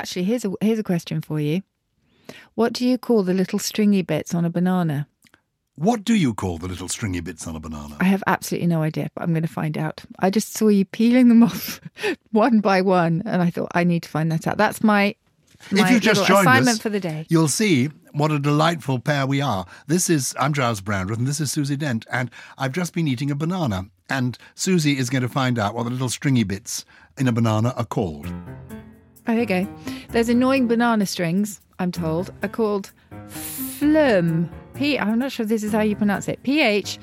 Actually, here's a here's a question for you. What do you call the little stringy bits on a banana? What do you call the little stringy bits on a banana? I have absolutely no idea, but I'm going to find out. I just saw you peeling them off one by one, and I thought I need to find that out. That's my my if you've just joined assignment us, for the day. you'll see what a delightful pair we are. This is I'm Giles Brandreth, and this is Susie Dent, and I've just been eating a banana, and Susie is going to find out what the little stringy bits in a banana are called. Oh, there you go. There's annoying banana strings, I'm told, are called phloem. P. I'm not sure if this is how you pronounce it. P H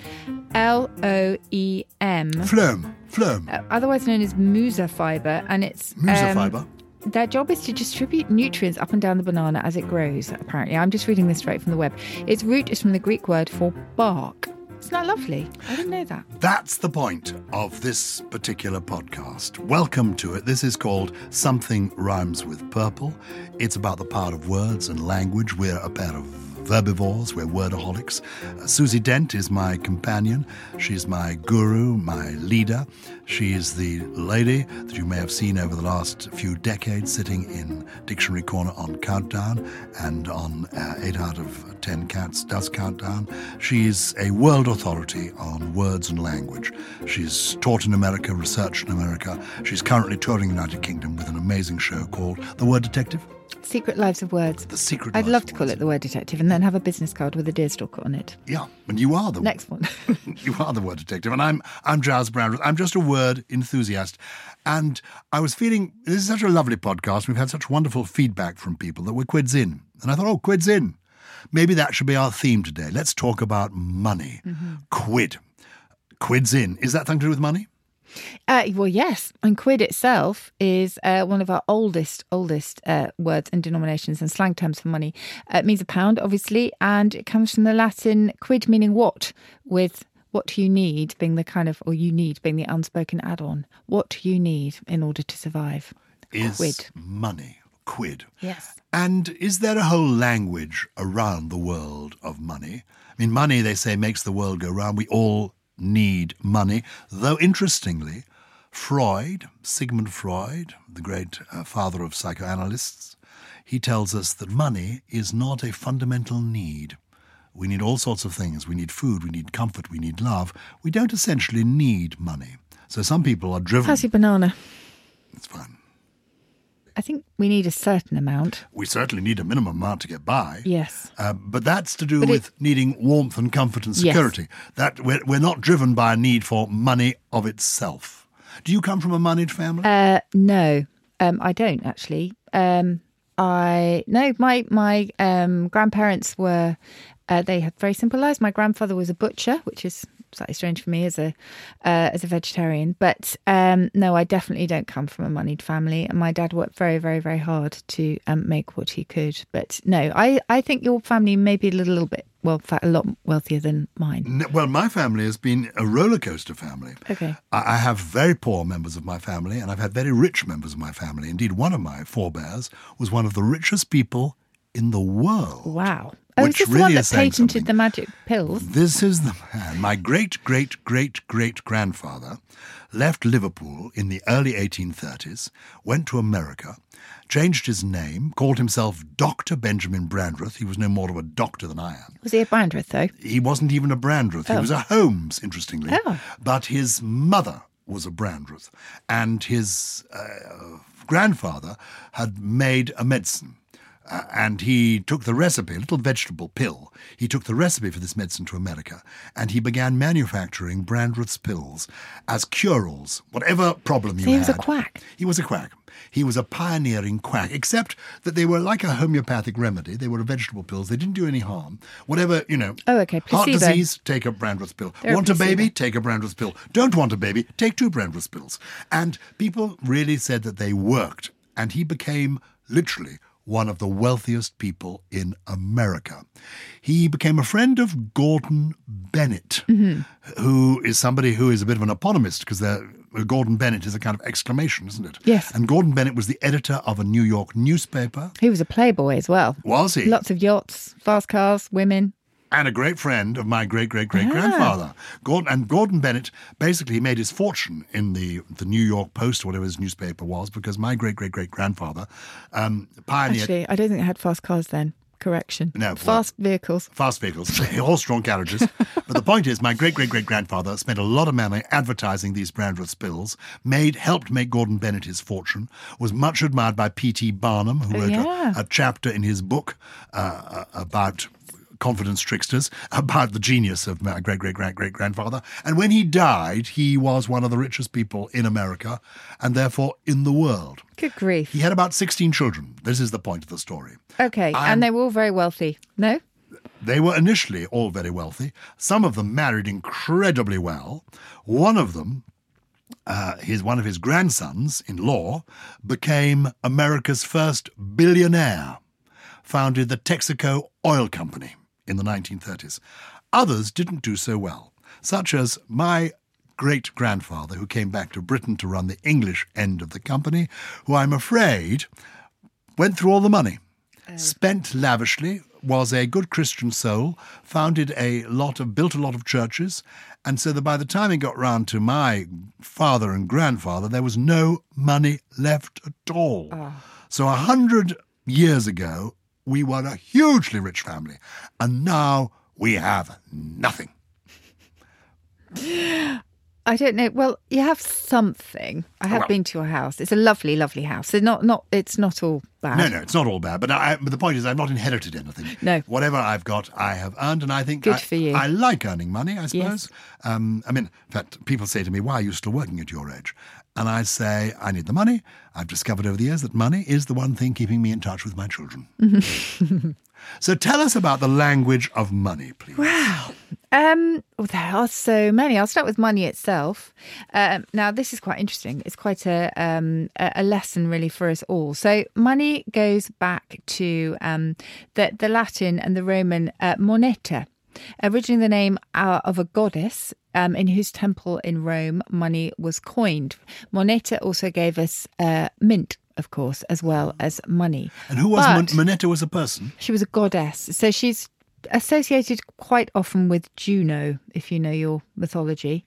L O E M. Phloem, phloem, Uh, Otherwise known as musa fiber, and it's musa um, fibre. Their job is to distribute nutrients up and down the banana as it grows, apparently. I'm just reading this straight from the web. Its root is from the Greek word for bark. Isn't that lovely? I didn't know that. That's the point of this particular podcast. Welcome to it. This is called Something Rhymes with Purple. It's about the power of words and language. We're a pair of verbivores, we're wordaholics. Uh, Susie Dent is my companion. She's my guru, my leader. She is the lady that you may have seen over the last few decades sitting in Dictionary Corner on Countdown and on uh, 8 out of 10 Cats Does Countdown. She's a world authority on words and language. She's taught in America, researched in America. She's currently touring the United Kingdom with an amazing show called The Word Detective. Secret Lives of Words. The Secret I'd love to call Words. it the word detective and then have a business card with a deerstalker on it. Yeah, and you are the Next one. you are the word detective, and I'm I'm Giles Brandreth. I'm just a word enthusiast, and I was feeling this is such a lovely podcast. We've had such wonderful feedback from people that we're quids in, and I thought, oh, quids in. Maybe that should be our theme today. Let's talk about money. Mm-hmm. Quid. Quids in. Is that something to do with money? Uh, well, yes, and quid itself is uh, one of our oldest, oldest uh, words and denominations and slang terms for money. Uh, it means a pound, obviously, and it comes from the Latin quid, meaning what, with what you need being the kind of, or you need being the unspoken add-on. What you need in order to survive. Is Quid. money. Quid. Yes. And is there a whole language around the world of money? I mean, money, they say, makes the world go round. We all need money. Though, interestingly, Freud, Sigmund Freud, the great uh, father of psychoanalysts, he tells us that money is not a fundamental need. We need all sorts of things. We need food, we need comfort, we need love. We don't essentially need money. So some people are driven. How's your banana? It's fine. I think we need a certain amount. We certainly need a minimum amount to get by. Yes. Uh, but that's to do But it- with needing warmth and comfort and Yes. security. That we're, we're not driven by a need for money of itself. Do you come from a moneyed family? Uh, no, um, I don't actually. Um, I no, my my um, grandparents were. Uh, they had very simple lives. My grandfather was a butcher, which is slightly strange for me as a uh, as a vegetarian. But um, no, I definitely don't come from a moneyed family. And my dad worked very, very, very hard to um, make what he could. But no, I I think your family may be a little, little bit well, a lot wealthier than mine. Well, my family has been a roller coaster family. Okay. I I have very poor members of my family, and I've had very rich members of my family. Indeed, one of my forebears was one of the richest people in the world. Wow. Oh, is Which this the one that is patented something. the magic pills? This is the man. My great great great great grandfather left Liverpool in the early 1830s, went to America, changed his name, called himself Dr. Benjamin Brandreth. He was no more of a doctor than I am. Was he a Brandreth though? He wasn't even a Brandreth. He was a Holmes, interestingly. Oh. But his mother was a Brandreth. And his uh, grandfather had made a medicine. Uh, and he took the recipe, a little vegetable pill. He took the recipe for this medicine to America, and he began manufacturing Brandreth's pills as cure-alls, whatever problem you So he was a quack. He was a quack. He was a pioneering quack, except that they were like a homeopathic remedy. They were vegetable pills. They didn't do any harm. Whatever, you know. Oh, okay, Heart disease, take a Brandreth's pill. They're want a placebo. baby? Take a Brandreth's pill. Don't want a baby? Take two Brandreth's pills. And people really said that they worked. And he became literally one of the wealthiest people in America. He became a friend of Gordon Bennett, Mm-hmm. who is somebody who is a bit of an eponymist because Gordon Bennett is a kind of exclamation, isn't it? Yes. And Gordon Bennett was the editor of a New York newspaper. He was a playboy as well. Was he? Lots of yachts, fast cars, women. And a great friend of my great great great grandfather. Gordon and Gordon Bennett basically made his fortune in the the New York Post or whatever his newspaper was because my great great great grandfather um, pioneered Actually, I don't think they had fast cars then. Correction. No, well- Fast vehicles. fast vehicles, horse-drawn carriages. but the point is, my great great great grandfather spent a lot of money advertising these Brandreth's pills. Made helped make Gordon Bennett his fortune. Was much admired by P.T. Barnum, who Oh, wrote yeah. a, a chapter in his book uh, about confidence tricksters, about the genius of my great great great great grandfather. And when he died, he was one of the richest people in America, and therefore in the world. Good grief. He had about sixteen children. This is the point of the story. Okay, and they were all very wealthy. No? They were initially all very wealthy. Some of them married incredibly well. One of them, uh, his one of his grandsons in law, became America's first billionaire, founded the Texaco Oil Company in the 1930s. Others didn't do so well, such as my great grandfather, who came back to Britain to run the English end of the company, who I'm afraid went through all the money, oh. spent lavishly, was a good Christian soul, founded a lot of, built a lot of churches, and so that by the time he got round to my father and grandfather, there was no money left at all. Ah. So a hundred years ago, we were a hugely rich family, and now we have nothing. I don't know. Well, you have something. I have Well- been to your house. It's a lovely, lovely house. It's not, not. It's not all bad. No, no, it's not all bad. But, I, but the point is, I've not inherited anything. No. Whatever I've got, I have earned, and I think Good I, for you. I like earning money. I suppose. Um, I mean, in fact, people say to me, "Why are you still working at your age?" And I'd say, "I need the money." I've discovered over the years that money is the one thing keeping me in touch with my children. so, tell us about the language of money, please. Wow. Um, well, there are so many. I'll start with money itself. Um, now, this is quite interesting. It's quite a um, a lesson, really, for us all. So, money goes back to um, the the Latin and the Roman uh, moneta. Originally, the name uh, of a goddess um, in whose temple in Rome money was coined. Moneta also gave us uh, mint, of course, as well as money. And who was But- Mon- Moneta? Was a person. She was a goddess. So she's associated quite often with Juno, if you know your mythology.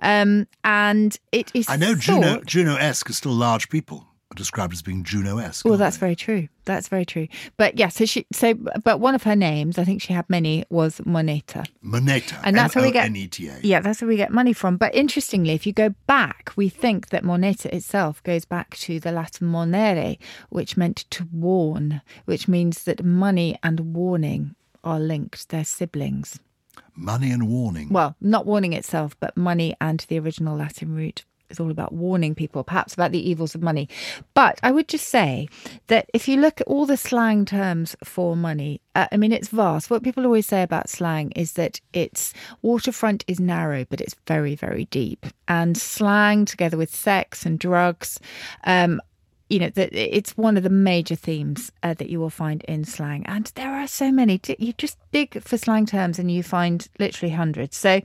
Um, and it is. I know Juno. thought- Juno-esque are still large people described as being Juno-esque. Well, that's they? very true. That's very true. But yeah, so she, so, but one of her names, I think she had many, was Moneta. Moneta. And that's where we get-. Yeah, that's where we get money from. But interestingly, if you go back, we think that moneta itself goes back to the Latin monere, which meant to warn, which means that money and warning are linked. They're siblings. Money and warning. well, not warning itself, but money and the original Latin root is all about warning people, perhaps about the evils of money. But I would just say that if you look at all the slang terms for money, uh, I mean, it's vast. What people always say about slang is that its waterfront is narrow, but it's very, very deep. And slang, together with sex and drugs, um, you know, it's one of the major themes uh, that you will find in slang. And there are so many. You just dig for slang terms and you find literally hundreds. So,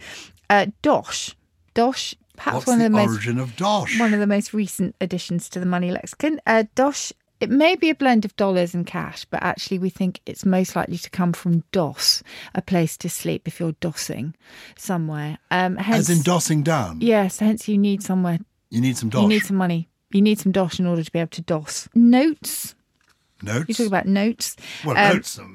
uh, dosh, dosh, perhaps What's one the of the most origin of dosh? one of the most recent additions to the money lexicon. Uh, dosh. It may be a blend of dollars and cash, but actually, we think it's most likely to come from doss, a place to sleep if you're dossing somewhere. Um, hence, As in dossing down. yes, hence you need somewhere You need some dosh. you need some money. You need some dosh in order to be able to doss. Notes. notes. You talk about notes. well, Um, notes are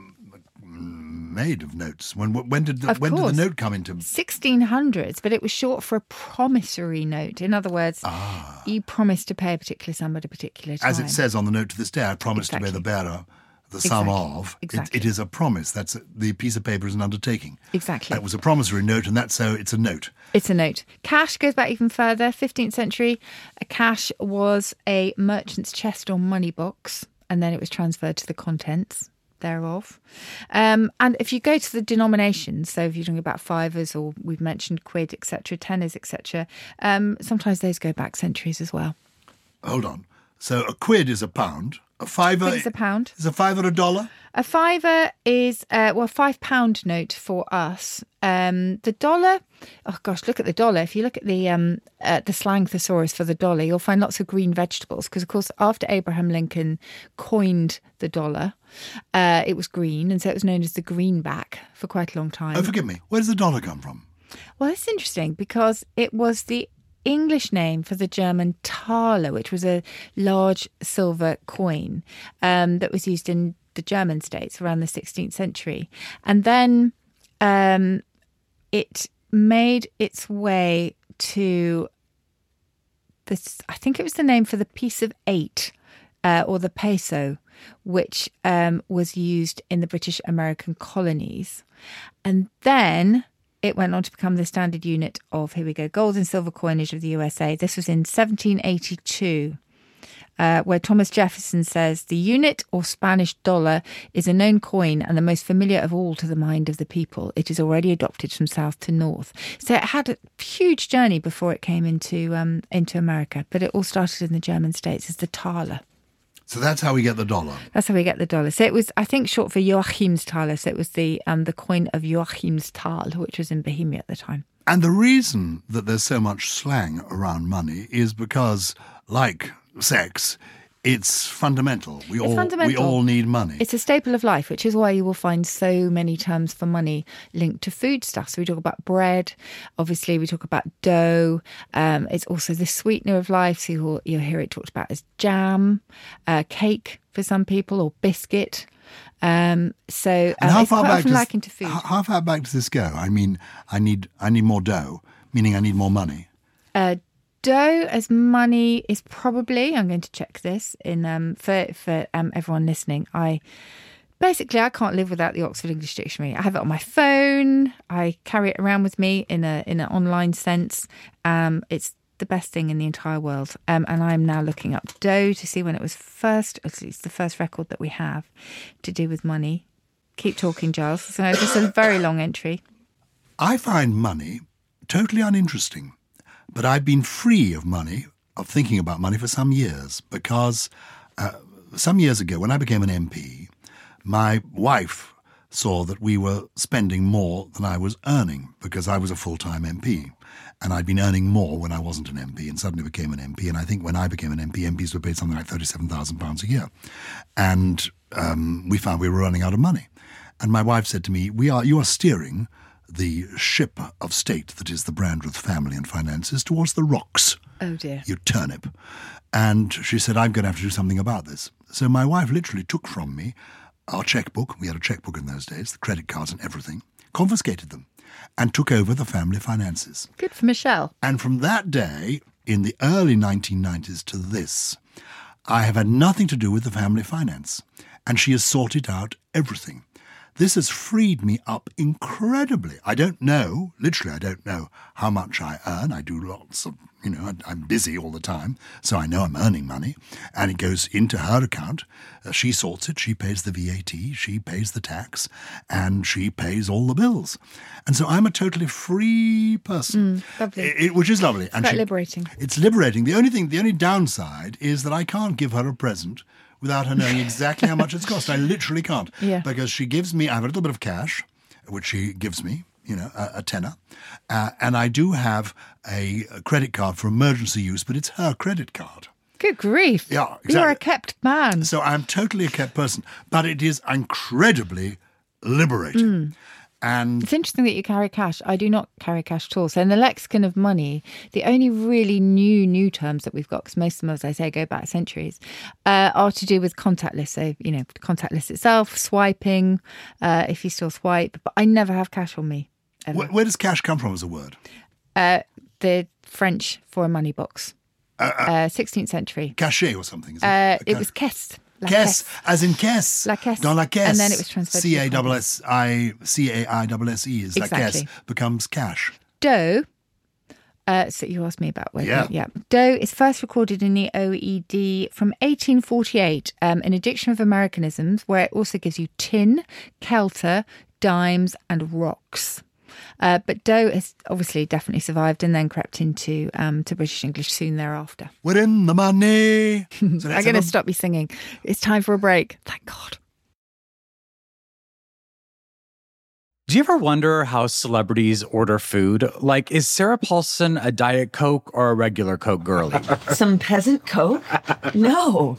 made of notes. When when did the, Of when did the note come into? 1600s, but it was short for a promissory note. In other words, ah. you promised to pay a particular sum at a particular time. As it says on the note to this day, I promise to be the bearer the sum Exactly. of. It- Exactly. it is a promise. That's the piece of paper is an undertaking. Exactly. That was a promissory note, and that's so it's a note. It's a note. Cash goes back even further. 15th century, a cash was a merchant's chest or money box, and then it was transferred to the contents thereof. Um, and if you go to the denominations, so if you're talking about fivers or we've mentioned quid, etc., tenors, etc., um, sometimes those go back centuries as well. Hold on. So a quid is a pound, A fiver It's a pound. is a fiver a dollar. A fiver is uh, well, five pound note for us. Um, the dollar. Oh gosh, look at the dollar. If you look at the um, uh, the slang thesaurus for the dollar, you'll find lots of green vegetables because, of course, after Abraham Lincoln coined the dollar, uh, it was green, and so it was known as the greenback for quite a long time. Oh, forgive me. Where does the dollar come from? Well, it's interesting because it was the English name for the German Thaler, which was a large silver coin um, that was used in the German states around the 16th century. And then um, it made its way to this, I think it was the name for the piece of eight uh, or the peso, which um, was used in the British American colonies. And then it went on to become the standard unit of, here we go, gold and silver coinage of the USA. This was in 1782. Uh, where Thomas Jefferson says the unit or Spanish dollar is a known coin and the most familiar of all to the mind of the people. It is already adopted from south to north. So it had a huge journey before it came into um, into America, but it all started in the German states as the thaler. So that's how we get the dollar. That's how we get the dollar. So it was, I think, short for Joachimsthaler. So it was the um, the coin of Joachimsthal, which was in Bohemia at the time. And the reason that there's so much slang around money is because, like sex, it's fundamental. We all we all need money. It's a staple of life, which is why you will find so many terms for money linked to food stuff. So we talk about bread, obviously, we talk about dough. Um, it's also the sweetener of life. So you'll, you'll hear it talked about as jam, uh, cake for some people, or biscuit. Um, so and uh, how it's far back does, likened to food. How, how far back does this go? I mean, I need I need more dough, meaning I need more money. Uh, dough as money is probably. I'm going to check this in um, for for um, everyone listening. I basically I can't live without the Oxford English Dictionary. I have it on my phone. I carry it around with me in a in an online sense. Um, it's the best thing in the entire world. Um, and I'm now looking up dough to see when it was first. It's the first record that we have to do with money. Keep talking, Giles. So this is a very long entry. I find money totally uninteresting, but I've been free of money, of thinking about money for some years, because uh, some years ago, when I became an MP, my wife saw that we were spending more than I was earning because I was a full time MP. And I'd been earning more when I wasn't an MP and suddenly became an MP. And I think when I became an MP, MPs were paid something like £37,000 a year. And um, we found we were running out of money. And my wife said to me, "We are you are steering the ship of state that is the Brandreth family and finances towards the rocks, Oh dear. you turnip." And she said, "I'm going to have to do something about this." So my wife literally took from me our checkbook. We had a checkbook in those days, the credit cards and everything, confiscated them, and took over the family finances. Good for Michelle. And from that day, in the early 1990s to this, I have had nothing to do with the family finance. And she has sorted out everything. This has freed me up incredibly. I don't know, literally, I don't know how much I earn. I do lots of, you know, I'm busy all the time, so I know I'm earning money. And it goes into her account. Uh, she sorts it, she pays the VAT, she pays the tax, and she pays all the bills. And so I'm a totally free person, lovely. I- it- which is lovely. and quite she- liberating. It's liberating. The only thing, the only downside is that I can't give her a present without her knowing exactly how much it's cost. I literally can't. Yeah. Because she gives me, I have a little bit of cash, which she gives me, you know, a, a tenner. Uh, and I do have a, a credit card for emergency use, but it's her credit card. Good grief. Yeah, You are a kept man. So I'm totally a kept person, but it is incredibly liberating. And It's interesting that you carry cash. I do not carry cash at all. So in the lexicon of money, the only really new new terms that we've got, because most of them, as I say, go back centuries, uh, are to do with contactless. So you know, contactless itself, swiping, uh, if you still swipe. But I never have cash on me. Where, where does cash come from as a word? Uh, the French for a money box, uh, 16th century. Cachet or something? Is it? Uh, it was caisse. La Caisse, as in caisse. La caisse. Dans la caisse. And then it was transferred C A double S I C A I double S E is la caisse becomes cash. Dough. Uh, so you asked me about where. Yeah. yeah. Dough is first recorded in the OED from 1848 um, in a dictionary of Americanisms, where it also gives you tin, kelter, dimes, and rocks. Uh, but dough has obviously definitely survived and then crept into um, to British English soon thereafter. We're in the money. So I'm going to stop you singing. It's time for a break. Thank God. Do you ever wonder how celebrities order food? Like, is Sarah Paulson a Diet Coke or a regular Coke girlie? Some peasant coke? No.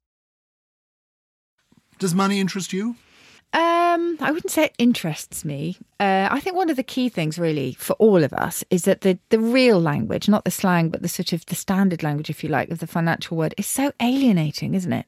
Does money interest you? Um, I wouldn't say it interests me. Uh, I think one of the key things, really, for all of us, is that the the real language, not the slang, but the sort of the standard language, if you like, of the financial word, is so alienating, isn't it?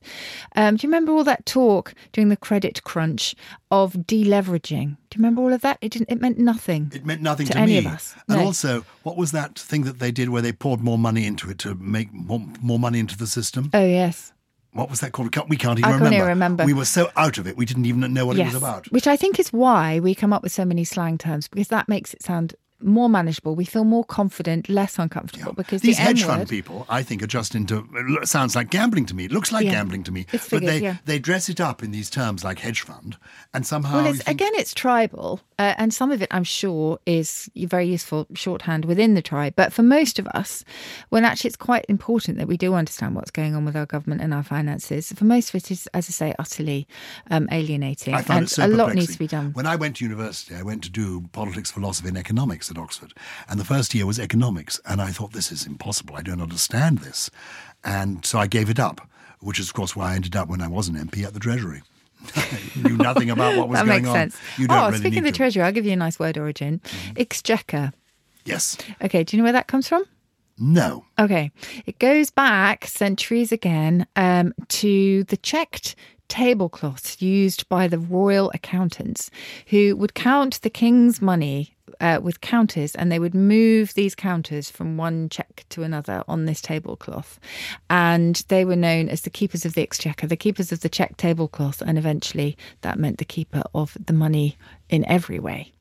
Um, do you remember all that talk during the credit crunch of deleveraging? Do you remember all of that? It didn't. It meant nothing. It meant nothing To to, any me. of us. And No. also, what was that thing that they did where they poured more money into it to make more, more money into the system? Oh yes. What was that called? Can't- We can't even I can't remember. even remember. We were so out of it, we didn't even know what it was about. Which I think is why we come up with so many slang terms because that makes it sound more manageable. We feel more confident, less uncomfortable because These the hedge fund people, I think, are just into. It sounds like gambling to me. It looks like Yeah. gambling to me. It's but they yeah. they dress it up in these terms like hedge fund, and somehow Well, it's, think, again, it's tribal, uh, and some of it, I'm sure, is very useful shorthand within the tribe. But for most of us, when actually it's quite important that we do understand what's going on with our government and our finances, for most of it is, as I say, utterly um, alienating. And so a lot needs to be done. When I went to university, I went to do politics, philosophy, and economics at Oxford. And the first year was economics. And I thought, this is impossible. I don't understand this. And so I gave it up, which is, of course, why I ended up when I was an MP at the Treasury. Knew nothing about what was that going makes on. sense. You don't oh, really speaking of the to. treasury, I'll give you a nice word origin. Exchequer. Yes. Okay, do you know where that comes from? No. Okay. It goes back centuries again um, to the checked tablecloths used by the royal accountants who would count the king's money uh, with counters and they would move these counters from one check to another on this tablecloth. And they were known as the keepers of the exchequer, the keepers of the check tablecloth. And eventually that meant the keeper of the money in every way.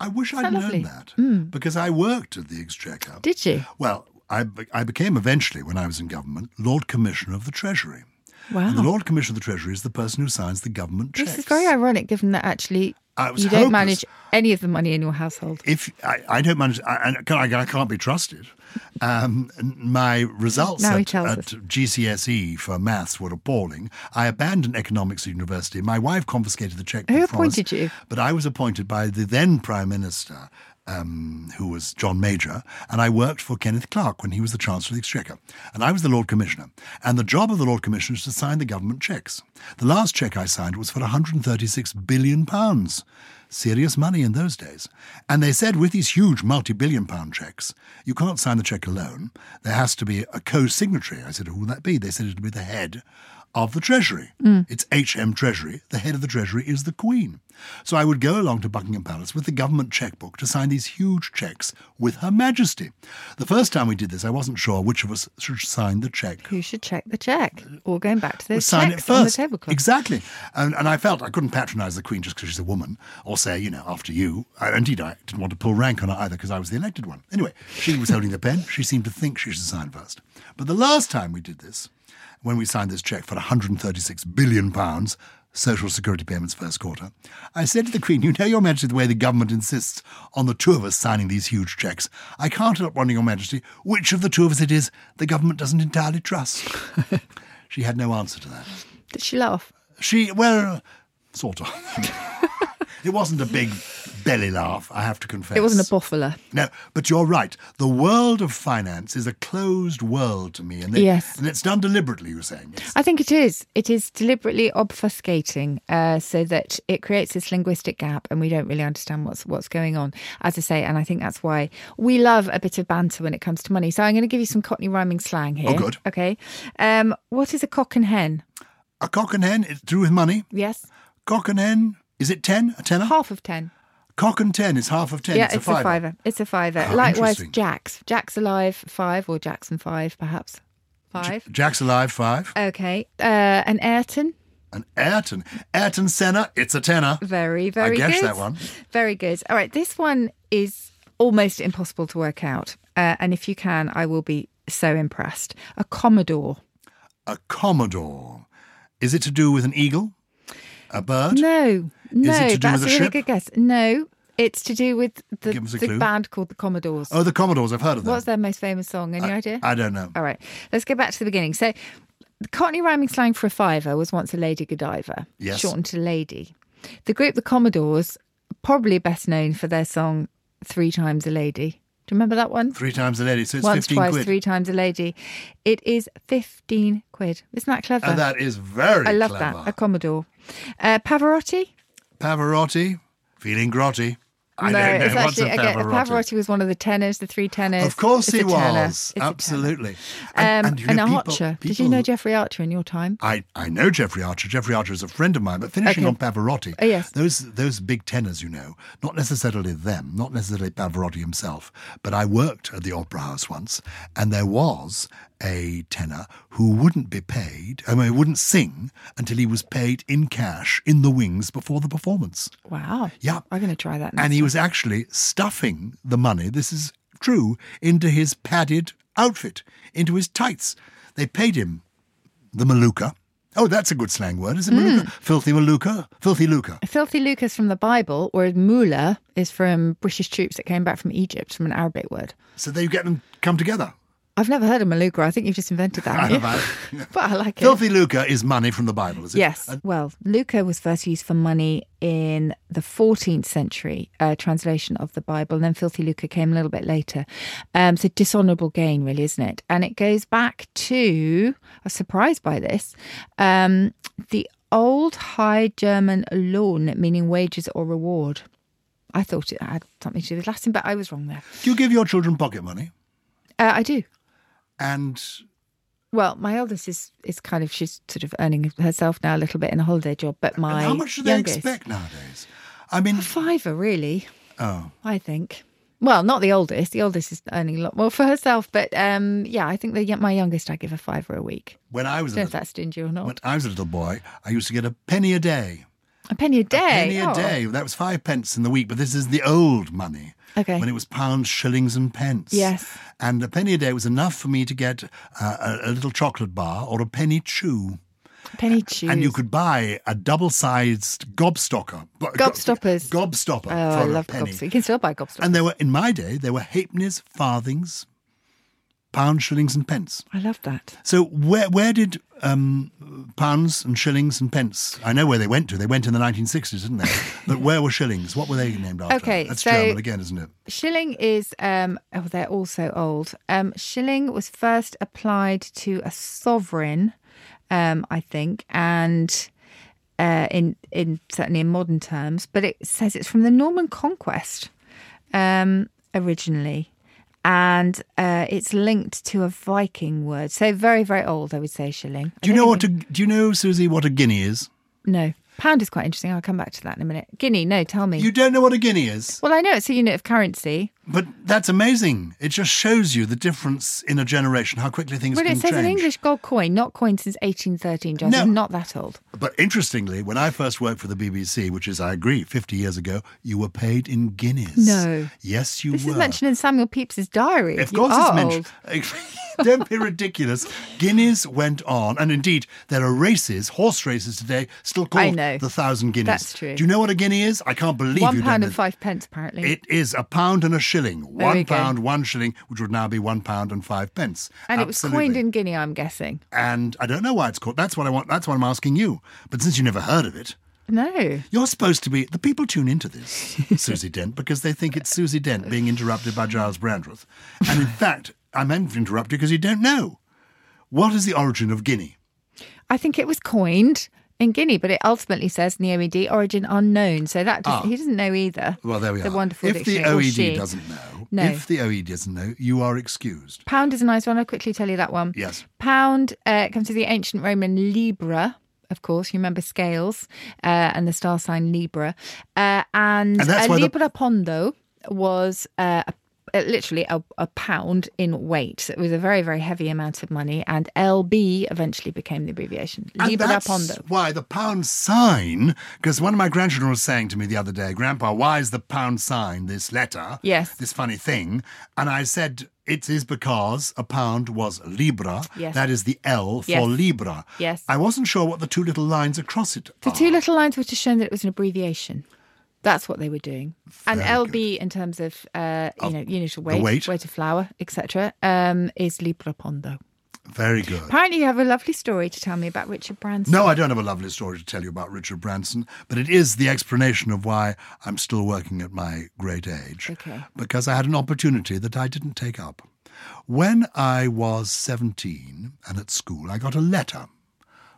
I wish that I'd known lovely? that because I worked at the Exchequer. Did you? Well, I, I became eventually, when I was in government, Lord Commissioner of the Treasury. Wow. And the Lord Commissioner of the Treasury is the person who signs the government checks. This is very ironic given that actually you don't manage any of the money in your household. If I, I don't manage, I, I, can't- I can't be trusted. Um, my results Now at, at. GCSE for maths were appalling. I abandoned economics at university. My wife confiscated the checkbook. Who us, appointed you? But I was appointed by the then Prime Minister, um, who was John Major, and I worked for Kenneth Clarke when he was the Chancellor of the Exchequer. And I was the Lord Commissioner. And the job of the Lord Commissioner is to sign the government checks. The last check I signed was for 136 billion pounds. Serious money in those days. And they said with these huge multi billion pound checks, you can't sign the check alone. There has to be a co signatory. I said, who will that be? They said it would be the head of the Treasury. Mm. It's HM Treasury. The head of the Treasury is the Queen. So I would go along to Buckingham Palace with the government checkbook to sign these huge checks with Her Majesty. The first time we did this, I wasn't sure which of us should sign the check. Who should check the check? Or going back to those sign it checks on the first. tablecloth. Exactly. And, and I felt I couldn't patronise the Queen just because she's a woman or say, you know, after you. I, indeed, I didn't want to pull rank on her either because I was the elected one. Anyway, she was holding the pen. She seemed to think she should sign first. But the last time we did this, when we signed this cheque for 136 billion pounds, social security payments first quarter, I said to the Queen, You know, Your Majesty, the way the government insists on the two of us signing these huge cheques. I can't help wondering, Your Majesty, which of the two of us it is the government doesn't entirely trust. she had no answer to that. Did she laugh? She, well, sort of. it wasn't a big belly laugh, I have to confess. It wasn't a boffler. No, but you're right. The world of finance is a closed world to me. And, they, Yes. and it's done deliberately, you were saying. Yes. I think it is. It is deliberately obfuscating uh, so that it creates this linguistic gap and we don't really understand what's what's going on. As I say, and I think that's why we love a bit of banter when it comes to money. So I'm going to give you some Cockney rhyming slang here. Oh, good. Okay. Um, what is a cock and hen? A cock and hen, it's to do with money. Yes. Cock and hen, is it 10? A tenner? Half of ten. Cock and ten is half of ten. yeah, it's, it's, a a fiver. fiver. It's a fiver. Oh, Likewise. Jacks. Jacks alive five or Jackson five, perhaps five. Jack's alive five. okay. Uh, an Ayrton. And Ayrton. Ayrton Senna, it's a tenner. Very, very guessed good. that one. Very good. All right, this one is almost impossible to work out. Uh, and if you can, I will be so impressed. A Commodore. A Commodore. Is it to do with an eagle? A bird? No, no, it to do that's with a a really good guess. No, it's to do with the, the band called the Commodores. Oh, the Commodores. I've heard of them. What's their most famous song? Any idea? I don't know. All right, let's go back to the beginning. So, the Cockney rhyming slang for a fiver was once a lady Godiva, Yes. shortened to lady. The group, the Commodores, probably best known for their song Three Times a Lady. Do you remember that one? Three times a lady, so it's Once, 15 twice, quid. three times a lady. It is 15 quid. Isn't that clever? And that is very clever. I love clever. that. A Commodore. Uh, Pavarotti? Pavarotti, feeling grotty. I no, don't know. it's What's actually, a again, a Pavarotti? Pavarotti was one of the tenors, the three tenors. Of course It's he was. It's a tenor. Absolutely. Um, you and know, a people- Archer. Did you know Jeffrey Archer in your time? I, I know Jeffrey Archer. Jeffrey Archer is a friend of mine, but finishing Okay. on Pavarotti. Oh, yes. Those those big tenors, you know, not necessarily them, not necessarily Pavarotti himself, but I worked at the Opera House once, and there was a tenor who wouldn't be paid, I mean, wouldn't sing until he was paid in cash in the wings before the performance. Wow. Yeah. I'm going to try that. Next And he time. was actually stuffing the money, this is true, into his padded outfit, into his tights. They paid him the Maluka. Oh, that's a good slang word, is it Hmm. Maluka? Filthy Maluka? Filthy lucre. Filthy lucre's from the Bible, whereas Moolah is from British troops that came back from Egypt, from an Arabic word. So there you get them come together. I've never heard of Maluka. I think you've just invented that. haven't but I like it. Filthy lucre is money from the Bible, is it? Yes. And Well, lucre was first used for money in the 14th century uh, translation of the Bible, and then filthy lucre came a little bit later. Um, so dishonourable gain, really, isn't it? And it goes back to, I was surprised by this, um, the old High German Lohn, meaning wages or reward. I thought it had something to do with Latin, but I was wrong there. do you give your children pocket money? Uh, I do. And Well, my eldest is is kind of she's sort of earning herself now a little bit in a holiday job, but my how much do they youngest, expect nowadays? I mean, A fiver, really. oh, I think. Well, not the oldest. The oldest is earning a lot more for herself, but um, yeah, I think the my youngest I give a fiver a week. when I was I don't know a if that's stingy or not. when I was a little boy, I used to get a penny a day. A penny a day. A penny a Oh. day. That was five pence in the week, but this is the old money. Okay. When it was pounds, shillings, and pence. Yes. And a penny a day was enough for me to get uh, a, a little chocolate bar or a penny chew. Penny chews. And you could buy a double sized gobstocker. Go- Gobstoppers. Gobstopper Oh, I love gobstoppers. You can still buy gobstoppers. And there were, in my day, there were halfpennies, farthings, pounds, shillings, and pence. I love that. So where where did um, pounds and shillings and pence? I know where they went to. They went in the 1960s, didn't they? but where were shillings? What were they named after? Okay, that's so- German again, isn't it? Shilling is um oh they're all so old. Um shilling was first applied to a sovereign, um, I think, and uh in in certainly in modern terms, but it says it's from the Norman conquest, um, originally. And uh, it's linked to a Viking word, so very, very old. I would say shilling. I Do you know what? A, do you know, Susie, what a guinea is? No, pound is quite interesting. I'll come back to that in a minute. Guinea, no, tell me. You don't know what a guinea is, well, I know it's a unit of currency. But that's amazing. It just shows you the difference in a generation, how quickly things Well, can it says change. an English gold coin, not coined since 1813, Joseph. No. Not that old. But interestingly, when I first worked for the BBC, which is, I agree, 50 years ago, you were paid in guineas. No. Yes, you This were. is mentioned in Samuel Pepys's diary. Of course, it's mentioned. Don't be ridiculous. Guineas went on, and indeed, there are races, horse races today, still called the thousand guineas. That's true. Do you know what a guinea is? I can't believe One you pound don't and five pence, apparently. It is a pound and a shilling. There one go. one shilling, which would now be one pound and five pence. and it was coined in Guinea, I'm guessing. And I don't know why it's called. That's what I want. That's what I'm asking you. But since you never heard of it, No. you're supposed to be. The people tune into this, Susie Dent, because they think it's Susie Dent being interrupted by Giles Brandreth. And in fact, I'm meant to interrupt you because you don't know. What is the origin of Guinea? I think it was coined in Guinea, but it ultimately says in the OED, origin unknown. So that does, he doesn't know either. Ah. Well, there we the are. wonderful if the dictionary. OED doesn't know, No. if the OED doesn't know, you are excused. Pound is a nice one. I'll quickly tell you that one. Yes. Pound uh, comes to the ancient Roman libra, of course. You remember scales uh, and the star sign Libra. Uh, and And why the- Libra Pondo was uh, a, Uh, literally a, a pound in weight. So it was a very, very heavy amount of money. And LB eventually became the abbreviation. Libra that's Pondo. why the pound sign, because one of my grandchildren was saying to me the other day, Grandpa, why is the pound sign this letter? Yes. This funny thing. And I said, it is because a pound was Libra. Yes. That is the L for Yes. Libra. Yes. I wasn't sure what the two little lines across it The are. two little lines were to show that it was an abbreviation. That's what they were doing. And Very LB, in terms of, uh, you know, unit of weight, weight. of flour, etc., um, is Libra Pondo. Very good. Apparently, you have a lovely story to tell me about Richard Branson. No, I don't have a lovely story to tell you about Richard Branson, but it is the explanation of why I'm still working at my great age. Okay. Because I had an opportunity that I didn't take up. When I was 17 and at school, I got a letter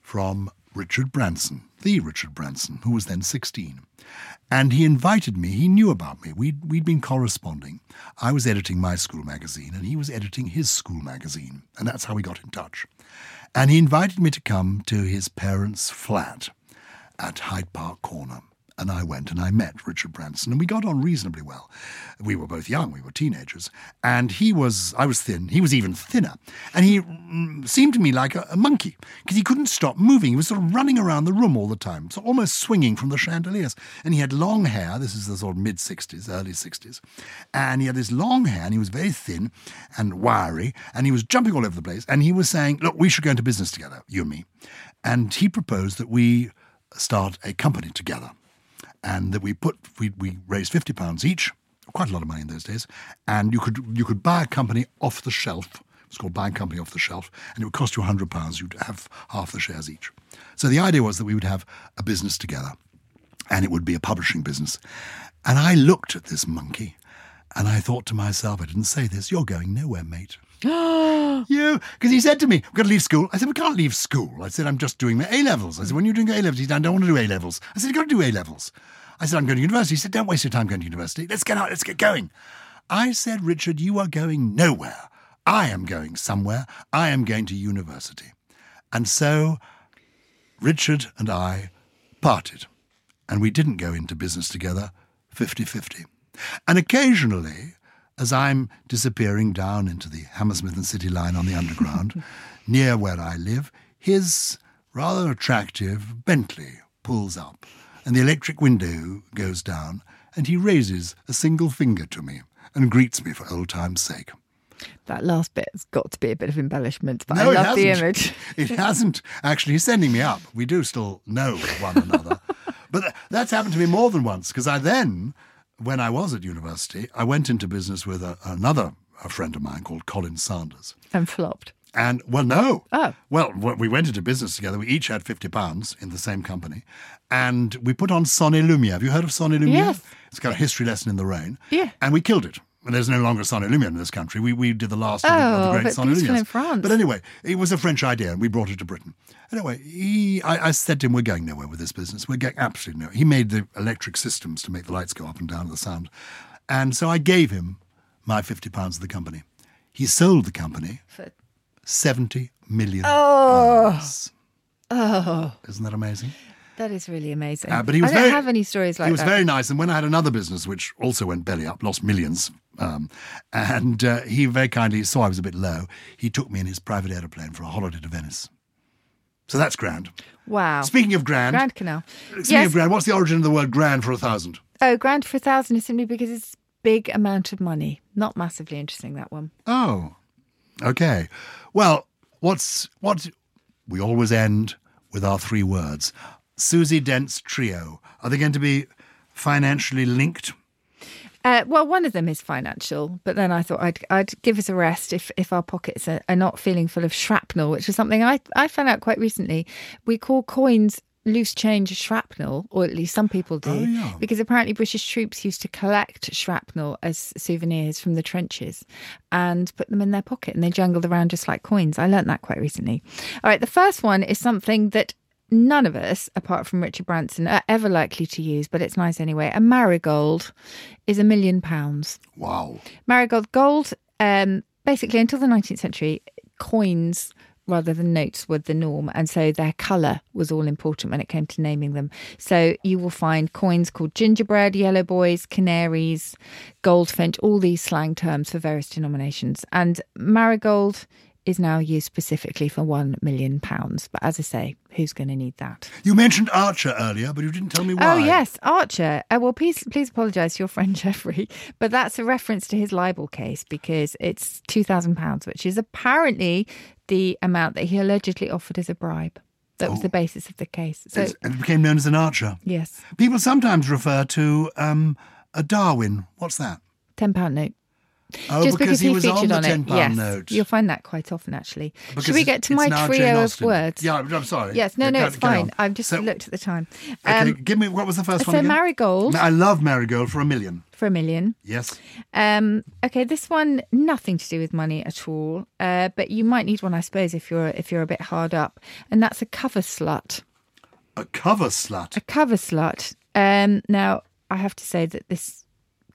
from Richard Branson, the Richard Branson, who was then 16. And he invited me, he knew about me. We'd, we'd been corresponding. I was editing my school magazine, and he was editing his school magazine. And that's how we got in touch. And he invited me to come to his parents' flat at Hyde Park Corner. And I went and I met Richard Branson, and we got on reasonably well. We were both young, we were teenagers. And he was, I was thin, he was even thinner. And he mm, seemed to me like a, a monkey, because he couldn't stop moving. He was sort of running around the room all the time, so almost swinging from the chandeliers. And he had long hair, this is the sort of mid 60s, early 60s. And he had this long hair, and he was very thin and wiry, and he was jumping all over the place. And he was saying, Look, we should go into business together, you and me. And he proposed that we start a company together and that we put we, we raised 50 pounds each quite a lot of money in those days and you could you could buy a company off the shelf it's called buying a company off the shelf and it would cost you 100 pounds you'd have half the shares each so the idea was that we would have a business together and it would be a publishing business and i looked at this monkey and i thought to myself i didn't say this you're going nowhere mate you, because he said to me, "We've got to leave school." I said, "We can't leave school." I said, "I'm just doing my A levels." I said, "When you're doing A levels," he said, "I don't want to do A levels." I said, "You've got to do A levels." I said, "I'm going to university." He said, "Don't waste your time going to university. Let's get out. Let's get going." I said, "Richard, you are going nowhere. I am going somewhere. I am going to university." And so, Richard and I parted, and we didn't go into business together 50 50. And occasionally, as I'm disappearing down into the Hammersmith and City line on the Underground, near where I live, his rather attractive Bentley pulls up, and the electric window goes down, and he raises a single finger to me and greets me for old time's sake. That last bit has got to be a bit of embellishment, but No, I love the image. It hasn't. Actually, he's sending me up. We do still know one another. but that's happened to me more than once because I then, when I was at university, I went into business with a, another a friend of mine called Colin Sanders. And flopped. And, well, no. Oh. Well, we went into business together. We each had 50 pounds in the same company. And we put on Sonne Lumiere. Have you heard of son et lumière? Yes. It's got a history lesson in the rain. Yeah. And we killed it. And there's no longer son et lumière in this country. We, we did the last of the, of the Oh, great Sonne beautiful in France. But anyway, it was a French idea and we brought it to Britain. Anyway, he, I, I said to him, we're going nowhere with this business. We're going absolutely nowhere. He made the electric systems to make the lights go up and down to the sound. And so I gave him my 50 pounds of the company. He sold the company For- 70 million pounds. Oh, Isn't that amazing? that is really amazing. Uh, but he was I don't very, have any stories like He was that. very nice. And when I had another business, which also went belly up, lost millions, um, and uh, he very kindly saw I was a bit low. He took me in his private aeroplane for a holiday to Venice. So that's grand. wow. Speaking of grand, Grand Canal. speaking Yes. of grand, what's the origin of the word grand for a thousand? Oh, grand for a thousand is simply because it's big amount of money. Not massively interesting, that one. Oh, okay. Well, what's what? We always end with our three words. Susie Dent's trio. Are they going to be financially linked? Uh, well, one of them is financial, but then I thought I'd, I'd give us a rest if, if our pockets are, are not feeling full of shrapnel, which is something I, I found out quite recently. We call coins loose change shrapnel, or at least some people do, Oh, yeah. because apparently British troops used to collect shrapnel as souvenirs from the trenches and put them in their pocket and they jangled around just like coins. I learnt that quite recently. All right, the first one is something that none of us, apart from Richard Branson, are ever likely to use, but it's nice anyway. A marigold is a million pounds. Wow. Marigold gold, um, basically until the 19th century, coins rather than notes were the norm. And so their colour was all important when it came to naming them. So you will find coins called gingerbread, yellow boys, canaries, goldfinch, all these slang terms for various denominations. And marigold is now used specifically for one million pounds. But as I say, who's going to need that? You mentioned Archer earlier, but you didn't tell me why. Oh yes, Archer. Uh, well, please, please apologise to your friend Jeffrey, but that's a reference to his libel case because it's two thousand pounds, which is apparently the amount that he allegedly offered as a bribe. That was the basis of the case. So It's- And it became known as an Archer. yes, People sometimes refer to um, a Darwin. What's that? ten pound note. Oh, Just because, he, was featured on on it. pound Yes, note. you'll find that quite often actually. Because Should we get to my trio of words? Yeah, I'm sorry. Yes, no, no, it's fine. I've just So- looked at the time. Okay, Um, give me what was the first one so marigold I love marigold for a million. for a million. Yes. Um, okay, this one nothing to do with money at all, uh, but you might need one, I suppose, if you're if you're a bit hard up, and that's a cover slut. A cover slut. A cover slut. Um, now, I have to say that this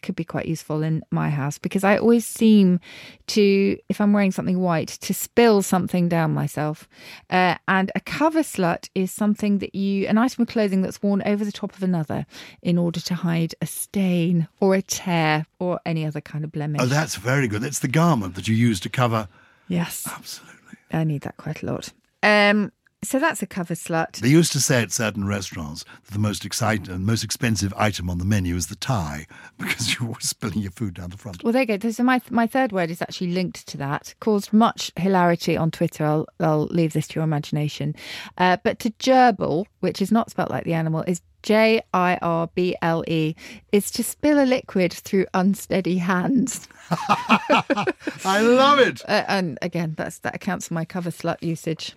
could be quite useful in my house because I always seem to, if I'm wearing something white, to spill something down myself. Uh, and a cover slut is something that you, an item of clothing that's worn over the top of another in order to hide a stain or a tear or any other kind of blemish. Oh, that's very good. It's the garment that you use to cover. yes, Absolutely. I need that quite a lot. Um, so that's a cover slut. They used to say at certain restaurants that the most exciting and most expensive item on the menu is the tie because you're always spilling your food down the front. Well, there you go. So my my third word is actually linked to that. Caused much hilarity on Twitter. I'll I'll leave this to your imagination. Uh, but to jirble, which is not spelt like the animal, is J I R B L E, is to spill a liquid through unsteady hands. I love it. Uh, and again, that's that accounts for my cover slut usage.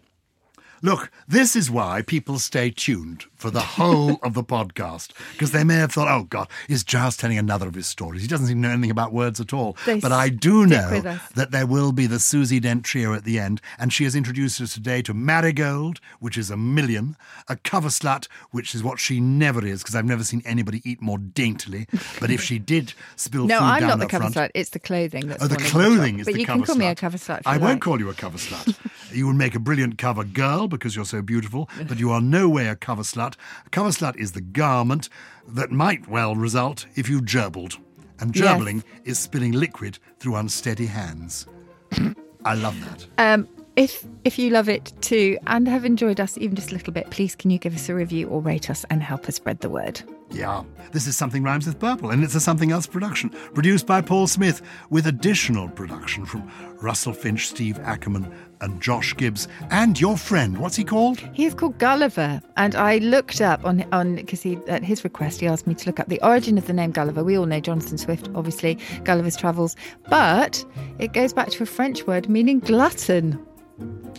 Look, this is why people stay tuned for the whole of the podcast because they may have thought, oh, God, is Gyles telling another of his stories? He doesn't even know anything about words at all. They but I do know that there will be the Susie Dent trio at the end, and she has introduced us today to Marigold, which is a million, a cover slut, which is what she never is because I've never seen anybody eat more daintily. But if she did spill No, food I'm down not the cover front, slut. It's the clothing that's Oh, the clothing top. is But the you cover can call me a cover slut. I you won't call you a cover slut. you would make a brilliant cover girl because you're so beautiful, but you are no way a cover slut. A cover slut is the garment that might well result if you jirbled. And Yes. jirbling is spilling liquid through unsteady hands. I love that. Um, if if you love it too and have enjoyed us even just a little bit, please can you give us a review or rate us and help us spread the word? Yeah, this is Something Rhymes with Purple, and it's a Something Else production, produced by Paul Smith, with additional production from Russell Finch, Steve Ackerman, and Josh Gibbs, and your friend. What's he called? He's called Gulliver, and I looked up on on because he at his request he asked me to look up the origin of the name Gulliver. We all know Jonathan Swift, obviously Gulliver's Travels, but it goes back to a French word meaning glutton.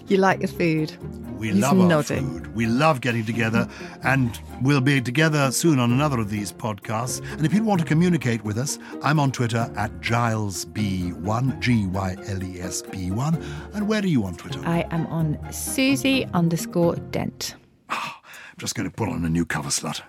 You like your food. We He's love our nodding. food. We love getting together, and we'll be together soon on another of these podcasts. And if you want to communicate with us, I'm on Twitter at GylesB1, G Y L E S B1. And where are you on Twitter? I am on Susie underscore Dent. Ah, I'm just going to put on a new cover slut.